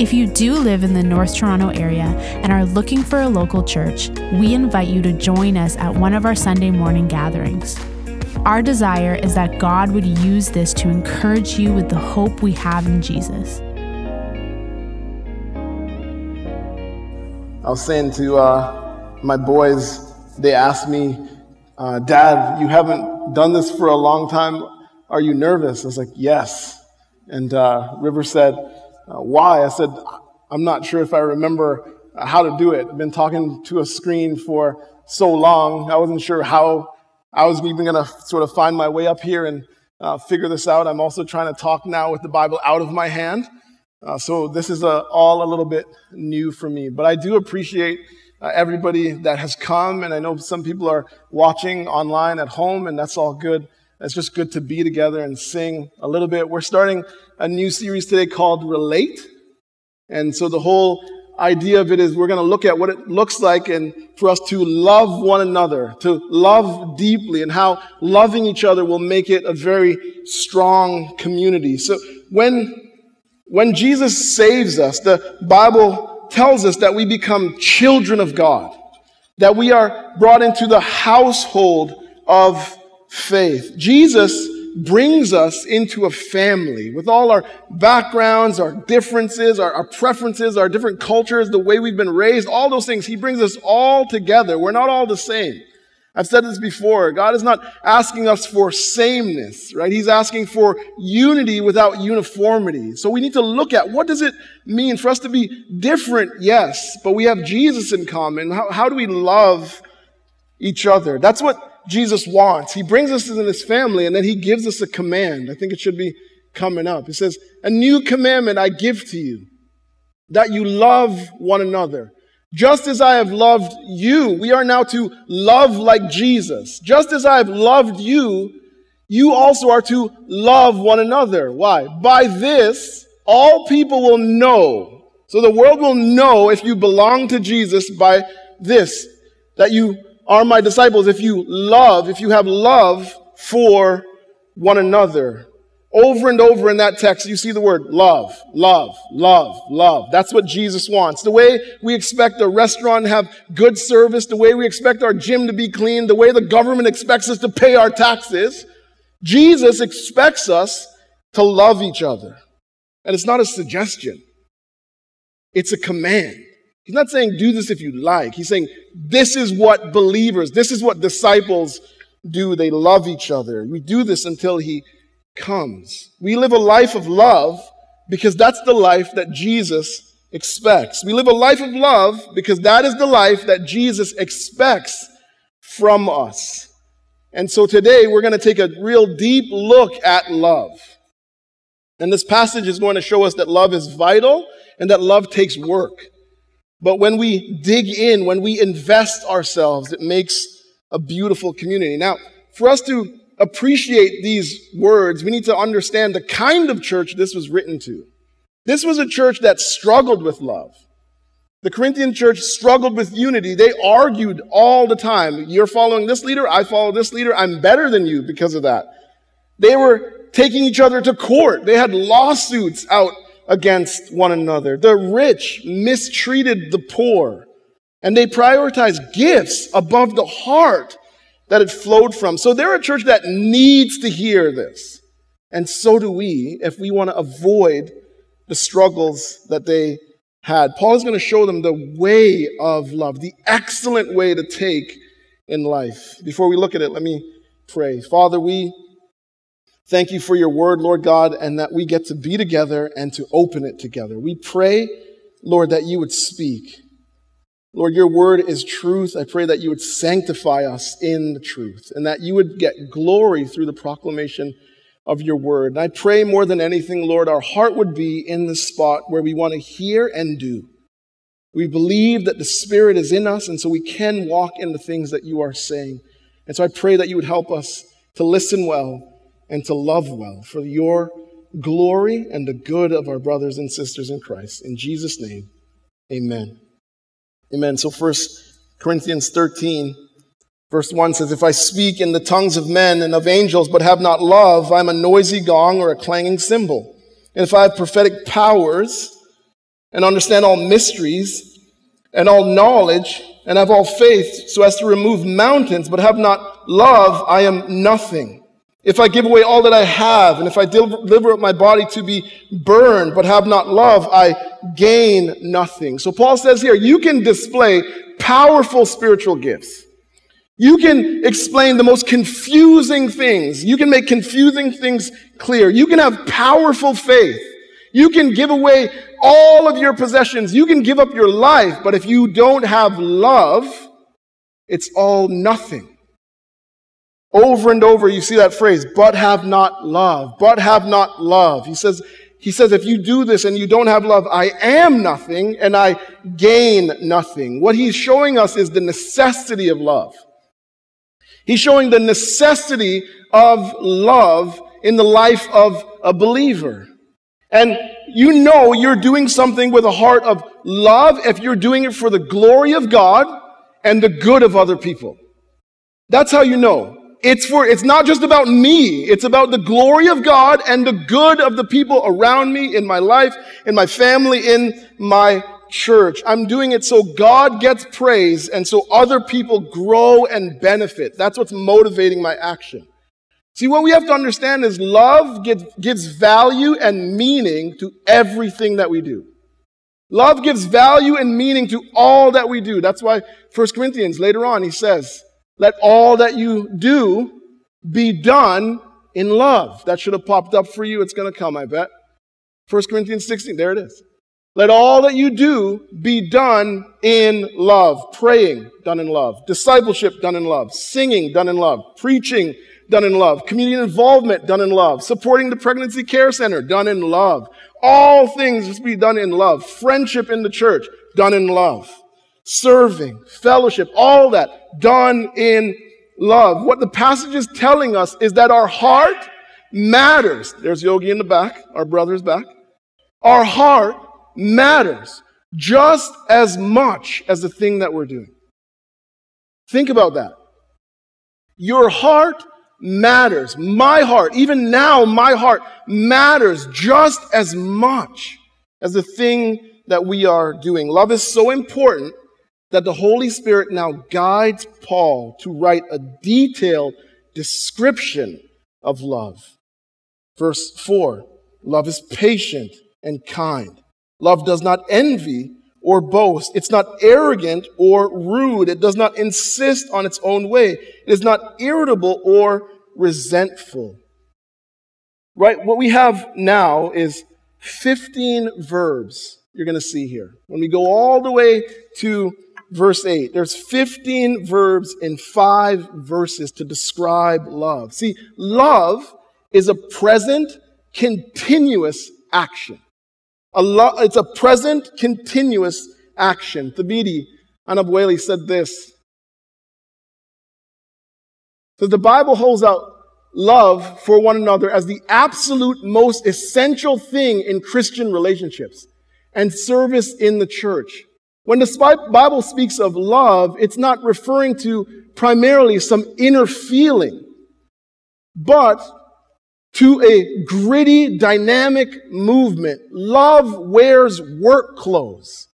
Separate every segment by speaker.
Speaker 1: If you do live in the North Toronto area and are looking for a local church, we invite you to join us at one of our Sunday morning gatherings. Our desire is that God would use this to encourage you with the hope we have in Jesus.
Speaker 2: I was saying to uh, my boys, they asked me, uh, Dad, you haven't done this for a long time. Are you nervous? I was like, Yes. And uh, River said, uh, why? I said, I'm not sure if I remember how to do it. I've been talking to a screen for so long, I wasn't sure how I was even going to sort of find my way up here and uh, figure this out. I'm also trying to talk now with the Bible out of my hand. Uh, so this is a, uh, all a little bit new for me. But I do appreciate uh, everybody that has come, and I know some people are watching online at home, and that's all good. It's just good to be together and sing a little bit. We're starting a new series today called Relate. And so the whole idea of it is we're going to look at what it looks like and for us to love one another, to love deeply and how loving each other will make it a very strong community. So when, when Jesus saves us, the Bible tells us that we become children of God, that we are brought into the household of faith. Jesus brings us into a family with all our backgrounds, our differences, our, our, preferences, our different cultures, the way we've been raised, all those things. He brings us all together. We're not all the same. I've said this before. God is not asking us for sameness, right? He's asking for unity without uniformity. So we need to look at what does it mean for us to be different? Yes, but we have Jesus in common. How, how do we love each other? That's what Jesus wants. He brings us in his family and then he gives us a command. I think it should be coming up. He says, A new commandment I give to you, that you love one another. Just as I have loved you, we are now to love like Jesus. Just as I have loved you, you also are to love one another. Why? By this, all people will know. So the world will know if you belong to Jesus by this, that you are my disciples if you love, if you have love for one another. Over and over in that text, you see the word love, love, love, love. That's what Jesus wants. The way we expect a restaurant to have good service, the way we expect our gym to be clean, the way the government expects us to pay our taxes, Jesus expects us to love each other. And it's not a suggestion. It's a command. He's not saying do this if you like. He's saying this is what believers, this is what disciples do. They love each other. We do this until he comes. We live a life of love because that's the life that Jesus expects. We live a life of love because that is the life that Jesus expects from us. And so today we're going to take a real deep look at love. And this passage is going to show us that love is vital and that love takes work. But when we dig in, when we invest ourselves, it makes a beautiful community. Now, for us to appreciate these words, we need to understand the kind of church this was written to. This was a church that struggled with love. The Corinthian church struggled with unity. They argued all the time. You're following this leader, I follow this leader, I'm better than you because of that. They were taking each other to court. They had lawsuits out against one another. The rich mistreated the poor. And they prioritized gifts above the heart that it flowed from. So they're a church that needs to hear this. And so do we if we want to avoid the struggles that they had. Paul is going to show them the way of love, the excellent way to take in life. Before we look at it, let me pray. Father, we Thank you for your word, Lord God, and that we get to be together and to open it together. We pray, Lord, that you would speak. Lord, your word is truth. I pray that you would sanctify us in the truth and that you would get glory through the proclamation of your word. And I pray more than anything, Lord, our heart would be in the spot where we want to hear and do. We believe that the Spirit is in us, and so we can walk in the things that you are saying. And so I pray that you would help us to listen well and to love well for your glory and the good of our brothers and sisters in Christ. In Jesus' name, amen. Amen. So, First Corinthians 13, verse 1 says, If I speak in the tongues of men and of angels, but have not love, I'm a noisy gong or a clanging cymbal. And if I have prophetic powers and understand all mysteries and all knowledge and have all faith so as to remove mountains, but have not love, I am nothing. If I give away all that I have, and if I deliver up my body to be burned, but have not love, I gain nothing. So Paul says here, you can display powerful spiritual gifts. You can explain the most confusing things. You can make confusing things clear. You can have powerful faith. You can give away all of your possessions. You can give up your life. But if you don't have love, it's all nothing. Over and over, you see that phrase, but have not love, but have not love. He says, he says, if you do this and you don't have love, I am nothing and I gain nothing. What he's showing us is the necessity of love. He's showing the necessity of love in the life of a believer. And you know you're doing something with a heart of love if you're doing it for the glory of God and the good of other people. That's how you know. It's for, it's not just about me. It's about the glory of God and the good of the people around me in my life, in my family, in my church. I'm doing it so God gets praise and so other people grow and benefit. That's what's motivating my action. See, what we have to understand is love gives, gives value and meaning to everything that we do. Love gives value and meaning to all that we do. That's why 1 Corinthians later on he says, let all that you do be done in love. That should have popped up for you. It's going to come, I bet. 1 Corinthians 16, there it is. Let all that you do be done in love. Praying, done in love. Discipleship, done in love. Singing, done in love. Preaching, done in love. Community involvement, done in love. Supporting the pregnancy care center, done in love. All things must be done in love. Friendship in the church, done in love. Serving, fellowship, all that, done in love. What the passage is telling us is that our heart matters. There's Yogi in the back, our brother's back. Our heart matters just as much as the thing that we're doing. Think about that. Your heart matters. My heart, even now, my heart matters just as much as the thing that we are doing. Love is so important that the Holy Spirit now guides Paul to write a detailed description of love. Verse 4 Love is patient and kind. Love does not envy or boast. It's not arrogant or rude. It does not insist on its own way. It is not irritable or resentful. Right? What we have now is 15 verbs you're going to see here. When we go all the way to verse 8, there's 15 verbs in five verses to describe love. See, love is a present, continuous action. A lo- it's a present, continuous action. Thabiti Anyabwile said this. So the Bible holds out love for one another as the absolute most essential thing in Christian relationships and service in the church. When the Bible speaks of love, it's not referring to primarily some inner feeling, but to a gritty, dynamic movement. Love wears work clothes.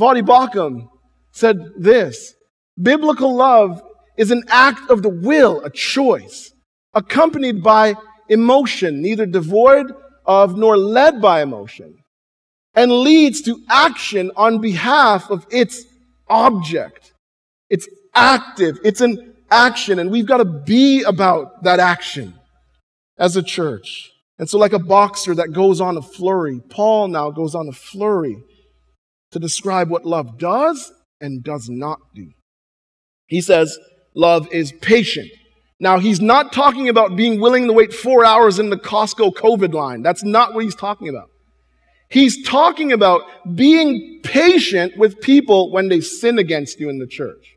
Speaker 2: Voddie Baucham said this Biblical love is an act of the will, a choice, accompanied by emotion, neither devoid of nor led by emotion, and leads to action on behalf of its object. It's active, it's an action, and we've got to be about that action as a church. And so, like a boxer that goes on a flurry, Paul now goes on a flurry to describe what love does and does not do. He says, Love is patient. Now, he's not talking about being willing to wait four hours in the Costco COVID line. That's not what he's talking about. He's talking about being patient with people when they sin against you in the church.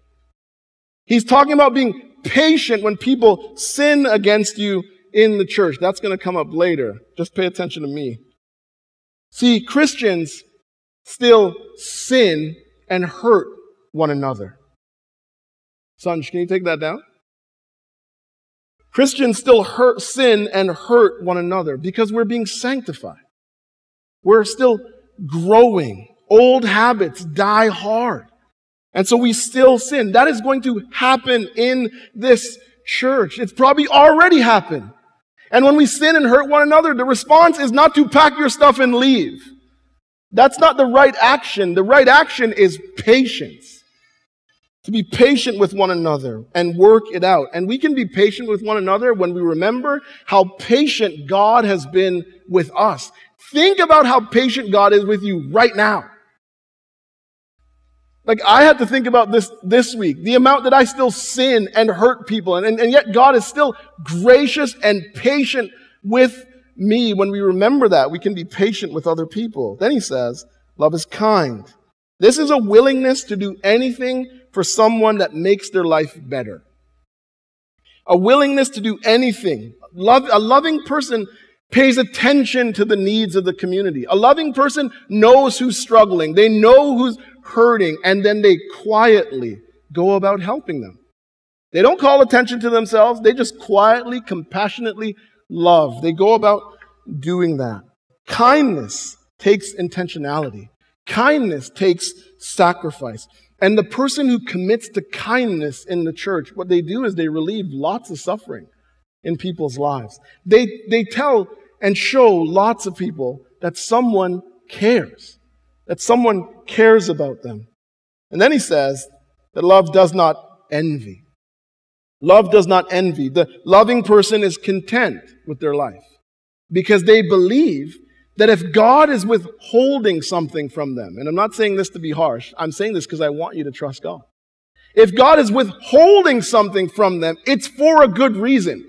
Speaker 2: He's talking about being patient when people sin against you in the church. That's going to come up later. Just pay attention to me. See, Christians still sin and hurt one another. Sonj, can you take that down? Christians still hurt, sin and hurt one another because we're being sanctified. We're still growing. Old habits die hard. And so we still sin. That is going to happen in this church. It's probably already happened. And when we sin and hurt one another, the response is not to pack your stuff and leave. That's not the right action. The right action is patience. To be patient with one another and work it out. And we can be patient with one another when we remember how patient God has been with us. Think about how patient God is with you right now. Like I had to think about this this week, the amount that I still sin and hurt people. And, and, and yet God is still gracious and patient with me. When we remember that, we can be patient with other people. Then he says, love is kind. This is a willingness to do anything for someone that makes their life better. A willingness to do anything. Love, a loving person pays attention to the needs of the community. A loving person knows who's struggling. They know who's hurting, and then they quietly go about helping them. They don't call attention to themselves. They just quietly, compassionately love. They go about doing that. Kindness takes intentionality. Kindness takes sacrifice. And the person who commits to kindness in the church, what they do is they relieve lots of suffering in people's lives. They, they tell and show lots of people that someone cares, that someone cares about them. And then he says that love does not envy. Love does not envy. The loving person is content with their life because they believe that if God is withholding something from them, and I'm not saying this to be harsh, I'm saying this because I want you to trust God. If God is withholding something from them, it's for a good reason.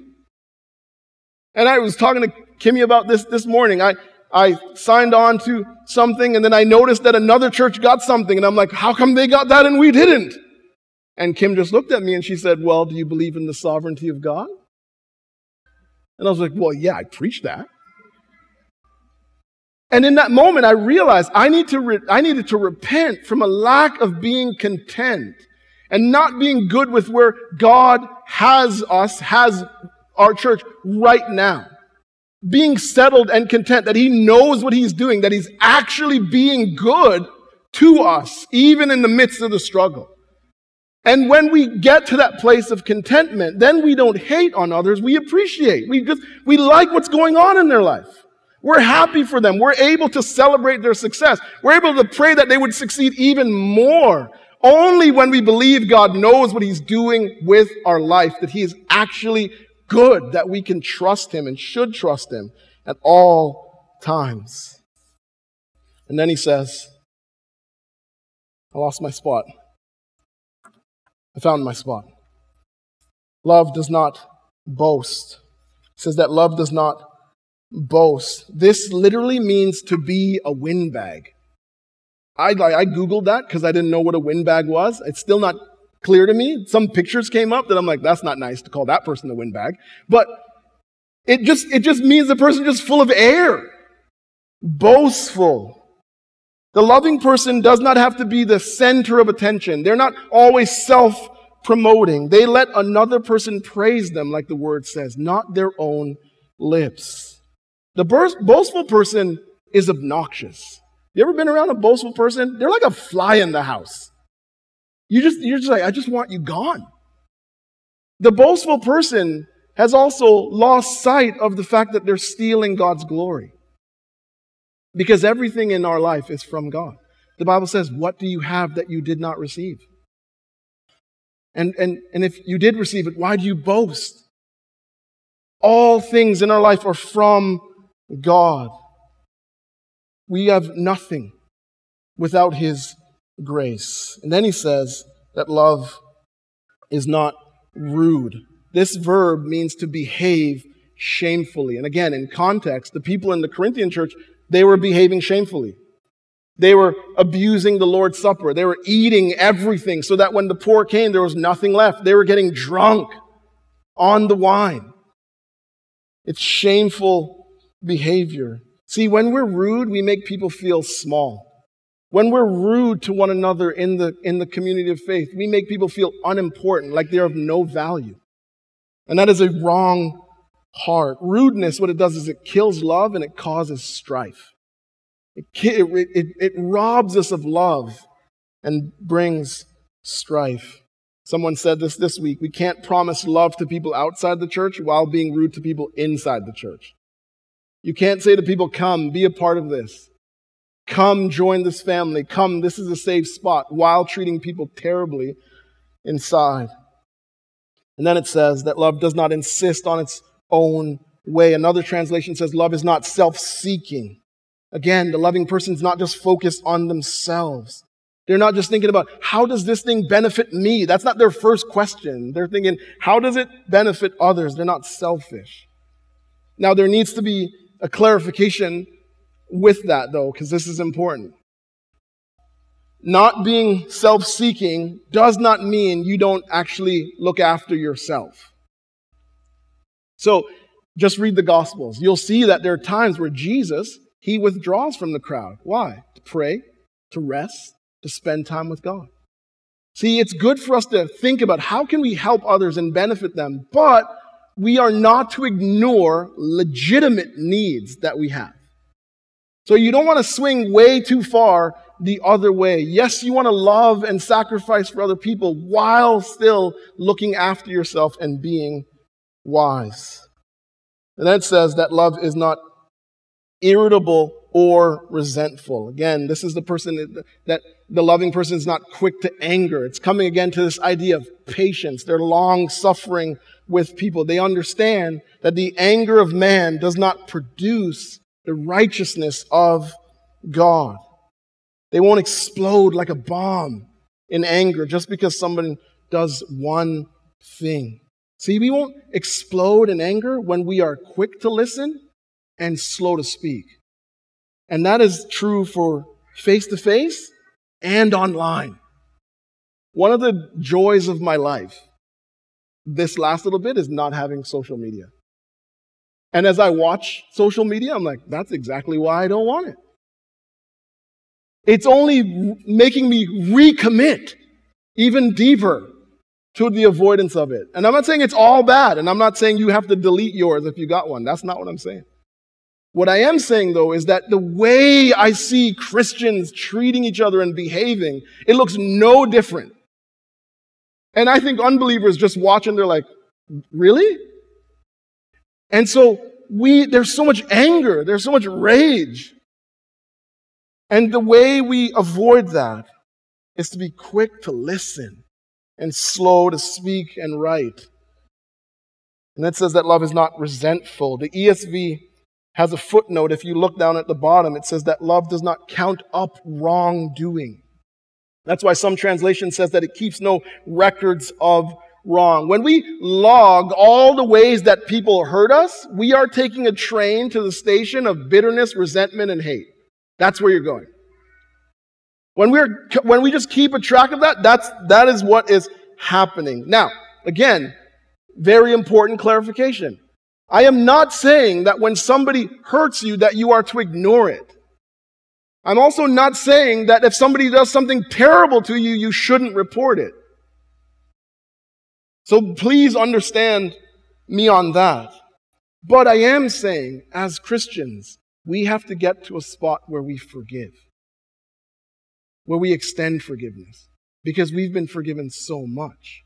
Speaker 2: And I was talking to Kimmy about this this morning. I, I signed on to something and then I noticed that another church got something and I'm like, how come they got that and we didn't? And Kim just looked at me and she said, well, do you believe in the sovereignty of God? And I was like, well, yeah, I preach that. And in that moment, I realized I, need to re- I needed to repent from a lack of being content and not being good with where God has us, has our church right now being settled and content, that he knows what he's doing, that he's actually being good to us, even in the midst of the struggle. And when we get to that place of contentment, then we don't hate on others, we appreciate. We just, we like what's going on in their life. We're happy for them. We're able to celebrate their success. We're able to pray that they would succeed even more. Only when we believe God knows what He's doing with our life, that He is actually good that we can trust Him and should trust Him at all times. And then he says, I lost my spot. I found my spot. Love does not boast. Says that love does not boast. This literally means to be a windbag. I, I Googled that because I didn't know what a windbag was. It's still not clear to me. Some pictures came up that I'm like, that's not nice to call that person a windbag. But it just, it just means the person just full of air, boastful. The loving person does not have to be the center of attention. They're not always self promoting. They let another person praise them, like the word says, not their own lips. The boastful person is obnoxious. You ever been around a boastful person? They're like a fly in the house. You just, you're just like, I just want you gone. The boastful person has also lost sight of the fact that they're stealing God's glory. Because everything in our life is from God. The Bible says, What do you have that you did not receive? And, and, and if you did receive it, why do you boast? All things in our life are from God. We have nothing without His grace. And then he says that love is not rude. This verb means to behave shamefully. And again, in context, the people in the Corinthian church, They were behaving shamefully. They were abusing the Lord's Supper. They were eating everything so that when the poor came, there was nothing left. They were getting drunk on the wine. It's shameful behavior. See, when we're rude, we make people feel small. When we're rude to one another in the, in the community of faith, we make people feel unimportant, like they're of no value. And that is a wrong heart. Rudeness, what it does is it kills love and it causes strife. It, it, it, it robs us of love and brings strife. Someone said this this week we can't promise love to people outside the church while being rude to people inside the church. You can't say to people, Come, be a part of this. Come join this family. Come, this is a safe spot while treating people terribly inside. And then it says that love does not insist on its own way. Another translation says love is not self seeking. Again, the loving person is not just focused on themselves. They're not just thinking about how does this thing benefit me? That's not their first question. They're thinking, how does it benefit others? They're not selfish. Now, there needs to be a clarification with that, though, because this is important. Not being self seeking does not mean you don't actually look after yourself. So, just read the Gospels. You'll see that there are times where Jesus, he withdraws from the crowd. Why? To pray, to rest, to spend time with God. See, it's good for us to think about how can we help others and benefit them, but we are not to ignore legitimate needs that we have. So you don't want to swing way too far the other way. Yes, you want to love and sacrifice for other people while still looking after yourself and being wise. And then it says that love is not irritable or resentful. Again, this is the person that, that the loving person is not quick to anger. It's coming again to this idea of patience. They're long suffering with people. They understand that the anger of man does not produce the righteousness of God. They won't explode like a bomb in anger just because someone does one thing. See, we won't explode in anger when we are quick to listen and slow to speak. And that is true for face to face and online. One of the joys of my life this last little bit is not having social media. And as I watch social media, I'm like, that's exactly why I don't want it. It's only making me recommit even deeper to the avoidance of it. And I'm not saying it's all bad, and I'm not saying you have to delete yours if you got one. That's not what I'm saying. What I am saying, though, is that the way I see Christians treating each other and behaving, it looks no different. And I think unbelievers just watching, they're like, really? And so we, there's so much anger, there's so much rage. And the way we avoid that is to be quick to listen and slow to speak and write. And it says that love is not resentful. The ESV has a footnote. If you look down at the bottom, it says that love does not count up wrongdoing. That's why some translation says that it keeps no records of wrong. When we log all the ways that people hurt us, we are taking a train to the station of bitterness, resentment, and hate. That's where you're going. When we're when we just keep a track of that, that's that is what is happening. Now, again, very important clarification. I am not saying that when somebody hurts you that you are to ignore it. I'm also not saying that if somebody does something terrible to you, you shouldn't report it. So please understand me on that. But I am saying, as Christians, we have to get to a spot where we forgive, where we extend forgiveness, because we've been forgiven so much.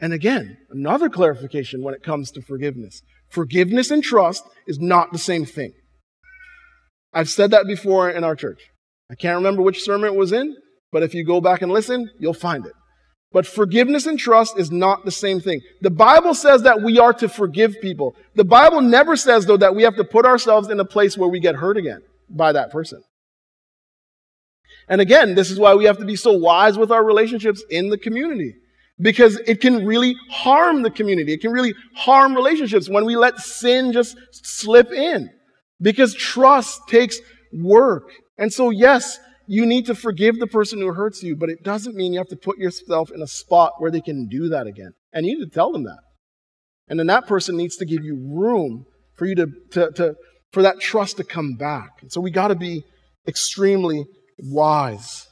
Speaker 2: And again, another clarification when it comes to forgiveness forgiveness and trust is not the same thing. I've said that before in our church. I can't remember which sermon it was in, but if you go back and listen, you'll find it. But forgiveness and trust is not the same thing. The Bible says that we are to forgive people. The Bible never says, though, that we have to put ourselves in a place where we get hurt again by that person. And again, this is why we have to be so wise with our relationships in the community. Because it can really harm the community. It can really harm relationships when we let sin just slip in. Because trust takes work. And so, yes, you need to forgive the person who hurts you, but it doesn't mean you have to put yourself in a spot where they can do that again. And you need to tell them that. And then that person needs to give you room for you to, to, to for that trust to come back. And so we got to be extremely wise.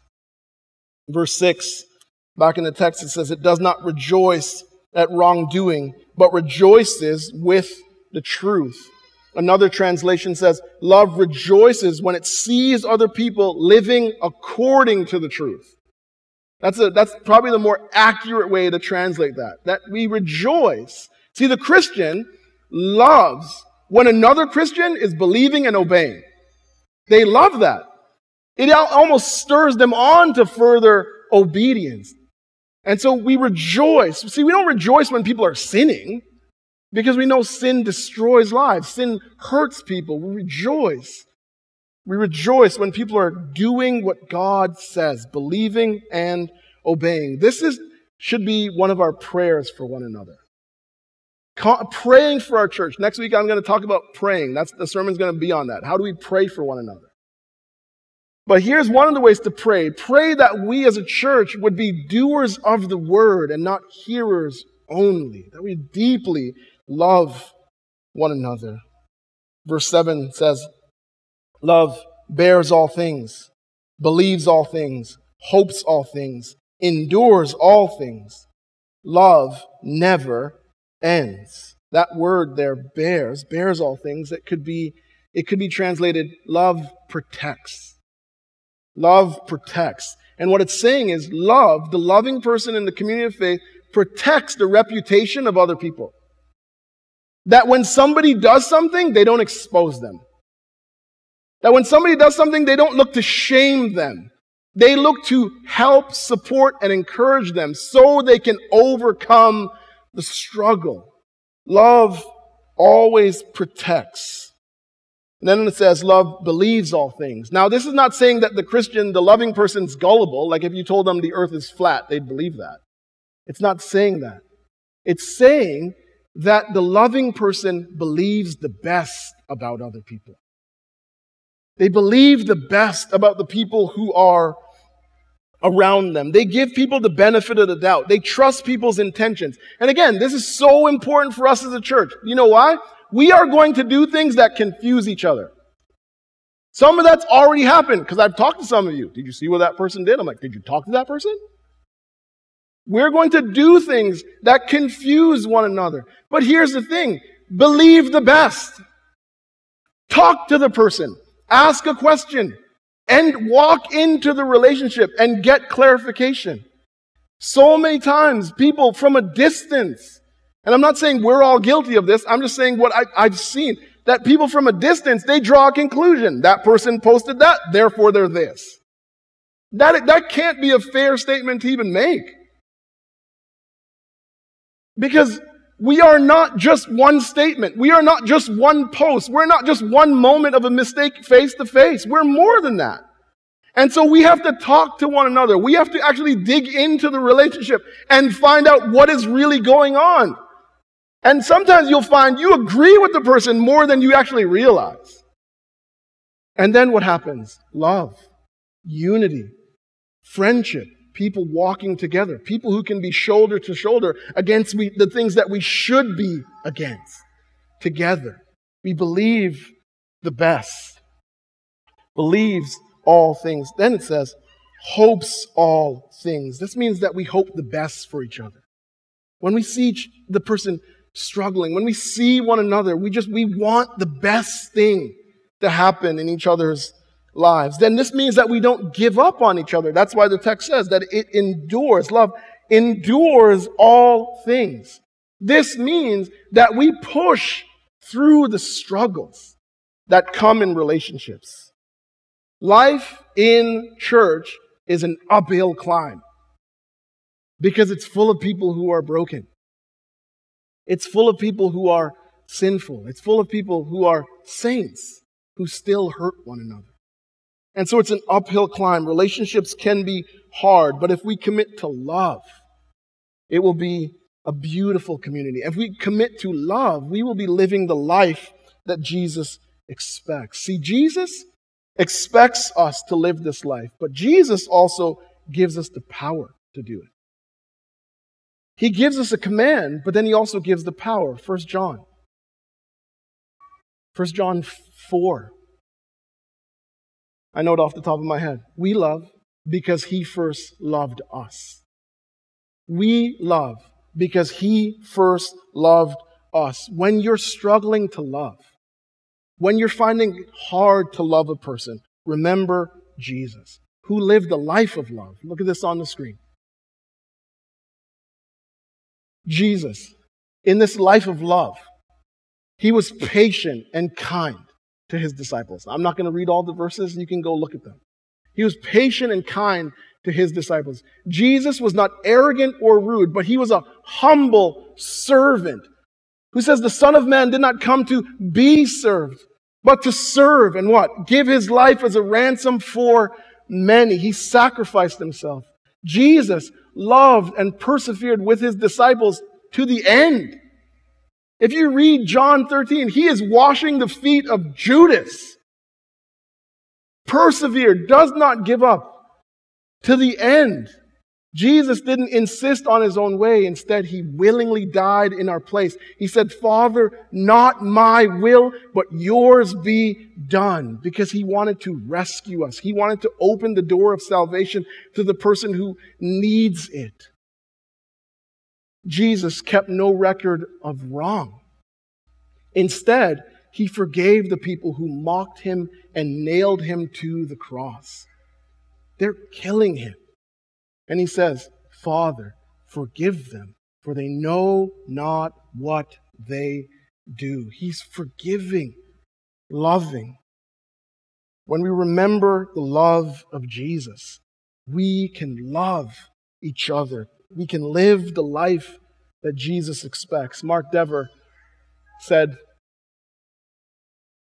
Speaker 2: Verse 6, back in the text, it says, It does not rejoice at wrongdoing, but rejoices with the truth. Another translation says, Love rejoices when it sees other people living according to the truth. That's, a, that's probably the more accurate way to translate that. That we rejoice. See, the Christian loves when another Christian is believing and obeying. They love that. It almost stirs them on to further obedience. And so we rejoice. See, we don't rejoice when people are sinning. Because we know sin destroys lives, sin hurts people. We rejoice. We rejoice when people are doing what God says, believing and obeying. This is, should be one of our prayers for one another. praying for our church. Next week, I'm going to talk about praying. That's the sermon's going to be on that. How do we pray for one another? But here's one of the ways to pray. Pray that we as a church would be doers of the word and not hearers only. That we deeply love one another. Verse 7 says, Love bears all things, believes all things, hopes all things, endures all things. Love never ends. That word there, bears, bears all things. It could be, it could be translated, love protects. Love protects. And what it's saying is, love, the loving person in the community of faith, protects the reputation of other people. That when somebody does something, they don't expose them. That when somebody does something, they don't look to shame them. They look to help, support, and encourage them so they can overcome the struggle. Love always protects. And then it says, love believes all things. Now, this is not saying that the Christian, the loving person's gullible. Like if you told them the earth is flat, they'd believe that. It's not saying that. It's saying that the loving person believes the best about other people. They believe the best about the people who are around them. They give people the benefit of the doubt. They trust people's intentions. And again, this is so important for us as a church. You know why? We are going to do things that confuse each other. Some of that's already happened because I've talked to some of you. Did you see what that person did? I'm like, did you talk to that person? We're going to do things that confuse one another. But here's the thing believe the best. Talk to the person, ask a question, and walk into the relationship and get clarification. So many times, people from a distance, and I'm not saying we're all guilty of this, I'm just saying what I, have seen, that people from a distance, they draw a conclusion. That person posted that, therefore they're this. That, that can't be a fair statement to even make. Because we are not just one statement. We are not just one post. We're not just one moment of a mistake face to face. We're more than that. And so we have to talk to one another. We have to actually dig into the relationship and find out what is really going on. And sometimes you'll find you agree with the person more than you actually realize. And then what happens? Love, unity, friendship, people walking together, people who can be shoulder to shoulder against we, the things that we should be against together. We believe the best, believes all things. Then it says, hopes all things. This means that we hope the best for each other. When we see each, the person struggling, when we see one another, we just, we want the best thing to happen in each other's lives, then this means that we don't give up on each other. That's why the text says that it endures. Love endures all things. This means that we push through the struggles that come in relationships. Life in church is an uphill climb because it's full of people who are broken. It's full of people who are sinful. It's full of people who are saints who still hurt one another. And so it's an uphill climb. Relationships can be hard, but if we commit to love, it will be a beautiful community. If we commit to love, we will be living the life that Jesus expects. See, Jesus expects us to live this life, but Jesus also gives us the power to do it. He gives us a command, but then he also gives the power. 1 John. 1 John 4. I know it off the top of my head. We love because he first loved us. We love because he first loved us. When you're struggling to love, when you're finding it hard to love a person, remember Jesus, who lived a life of love. Look at this on the screen. Jesus, in this life of love, he was patient and kind to his disciples. I'm not going to read all the verses, you can go look at them. He was patient and kind to his disciples. Jesus was not arrogant or rude, but he was a humble servant who says the Son of Man did not come to be served, but to serve and what? Give his life as a ransom for many. He sacrificed himself. Jesus loved and persevered with his disciples to the end. If you read John 13, he is washing the feet of Judas. Persevere, does not give up to the end. Jesus didn't insist on his own way. Instead, he willingly died in our place. He said, Father, not my will, but yours be done. Because he wanted to rescue us. He wanted to open the door of salvation to the person who needs it. Jesus kept no record of wrong. Instead, he forgave the people who mocked him and nailed him to the cross. They're killing him. And he says, Father, forgive them, for they know not what they do. He's forgiving, loving. When we remember the love of Jesus, we can love each other. We can live the life that Jesus expects. Mark Dever said,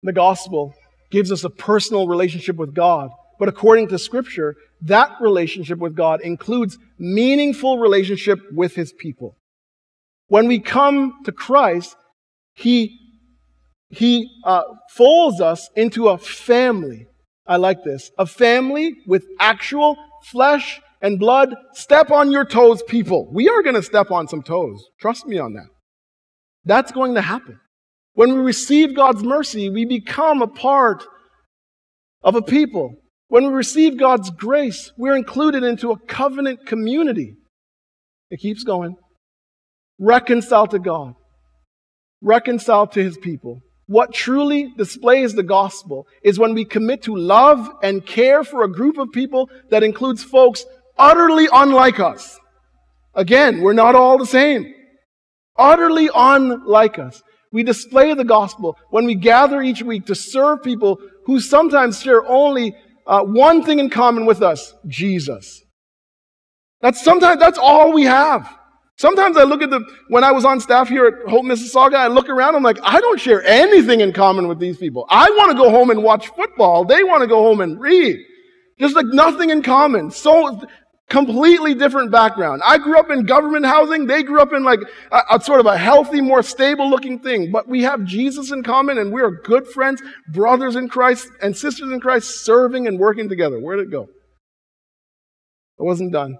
Speaker 2: The gospel gives us a personal relationship with God but according to Scripture, that relationship with God includes meaningful relationship with His people. When we come to Christ, He, he uh, folds us into a family. I like this. A family with actual flesh and blood. Step on your toes, people. We are going to step on some toes. Trust me on that. That's going to happen. When we receive God's mercy, we become a part of a people when we receive God's grace, we're included into a covenant community. It keeps going. Reconciled to God, reconciled to his people. What truly displays the gospel is when we commit to love and care for a group of people that includes folks utterly unlike us. Again, we're not all the same. Utterly unlike us. We display the gospel when we gather each week to serve people who sometimes share only uh, one thing in common with us Jesus. That's sometimes that's all we have. Sometimes I look at the when I was on staff here at Hope Mississauga, I look around, I'm like, I don't share anything in common with these people. I want to go home and watch football. They want to go home and read. There's like nothing in common. So completely different background. I grew up in government housing. They grew up in like a, a, sort of a healthy, more stable looking thing. But we have Jesus in common and we are good friends, brothers in Christ and sisters in Christ, serving and working together. Where'd it go? It wasn't done.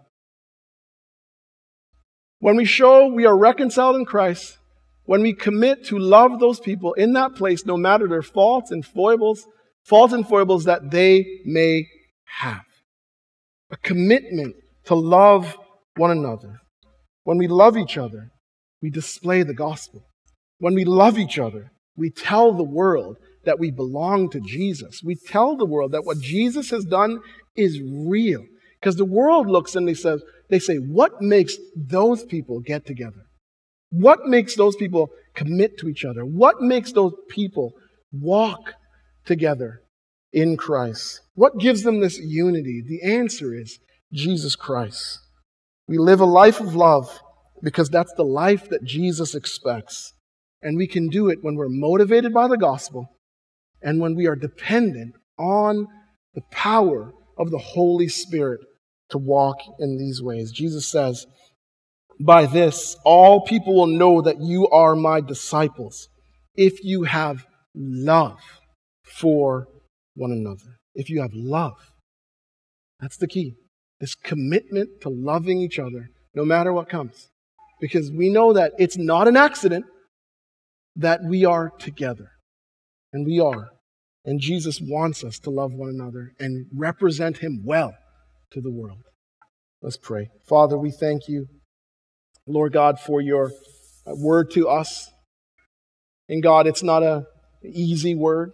Speaker 2: When we show we are reconciled in Christ, when we commit to love those people in that place, no matter their faults and foibles, faults and foibles that they may have a commitment to love one another. When we love each other, we display the gospel. When we love each other, we tell the world that we belong to Jesus. We tell the world that what Jesus has done is real. Because the world looks and they say, they say, what makes those people get together? What makes those people commit to each other? What makes those people walk together in Christ? What gives them this unity? The answer is Jesus Christ. We live a life of love because that's the life that Jesus expects. And we can do it when we're motivated by the gospel and when we are dependent on the power of the Holy Spirit to walk in these ways. Jesus says, By this, all people will know that you are my disciples if you have love for one another. if you have love. That's the key. This commitment to loving each other no matter what comes. Because we know that it's not an accident that we are together. And we are. And Jesus wants us to love one another and represent him well to the world. Let's pray. Father, we thank you, Lord God, for your word to us. And God, it's not an easy word,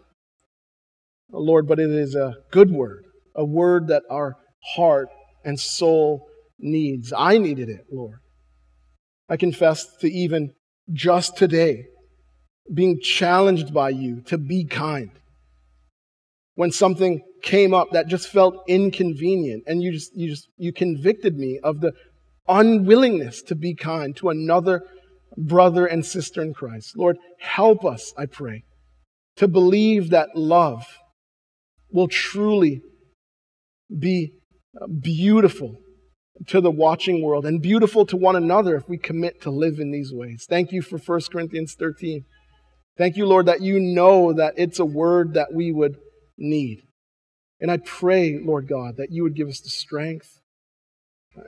Speaker 2: Lord, but it is a good word, a word that our heart and soul needs. I needed it, Lord. I confess to even just today being challenged by you to be kind. When something came up that just felt inconvenient and you just you just you convicted me of the unwillingness to be kind to another brother and sister in Christ. Lord, help us, I pray, to believe that love will truly be beautiful to the watching world and beautiful to one another if we commit to live in these ways. Thank you for 1 Corinthians 13. Thank you, Lord, that you know that it's a word that we would need. And I pray, Lord God, that you would give us the strength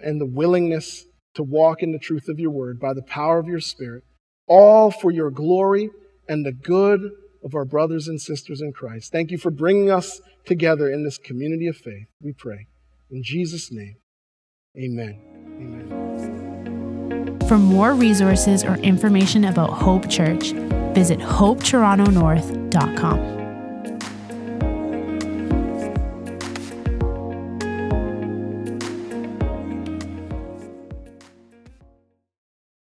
Speaker 2: and the willingness to walk in the truth of your word by the power of your Spirit, all for your glory and the good of our brothers and sisters in Christ. Thank you for bringing us together in this community of faith, we pray. In Jesus' name, amen. Amen.
Speaker 1: For more resources or information about Hope Church, visit hopetorontonorth.com.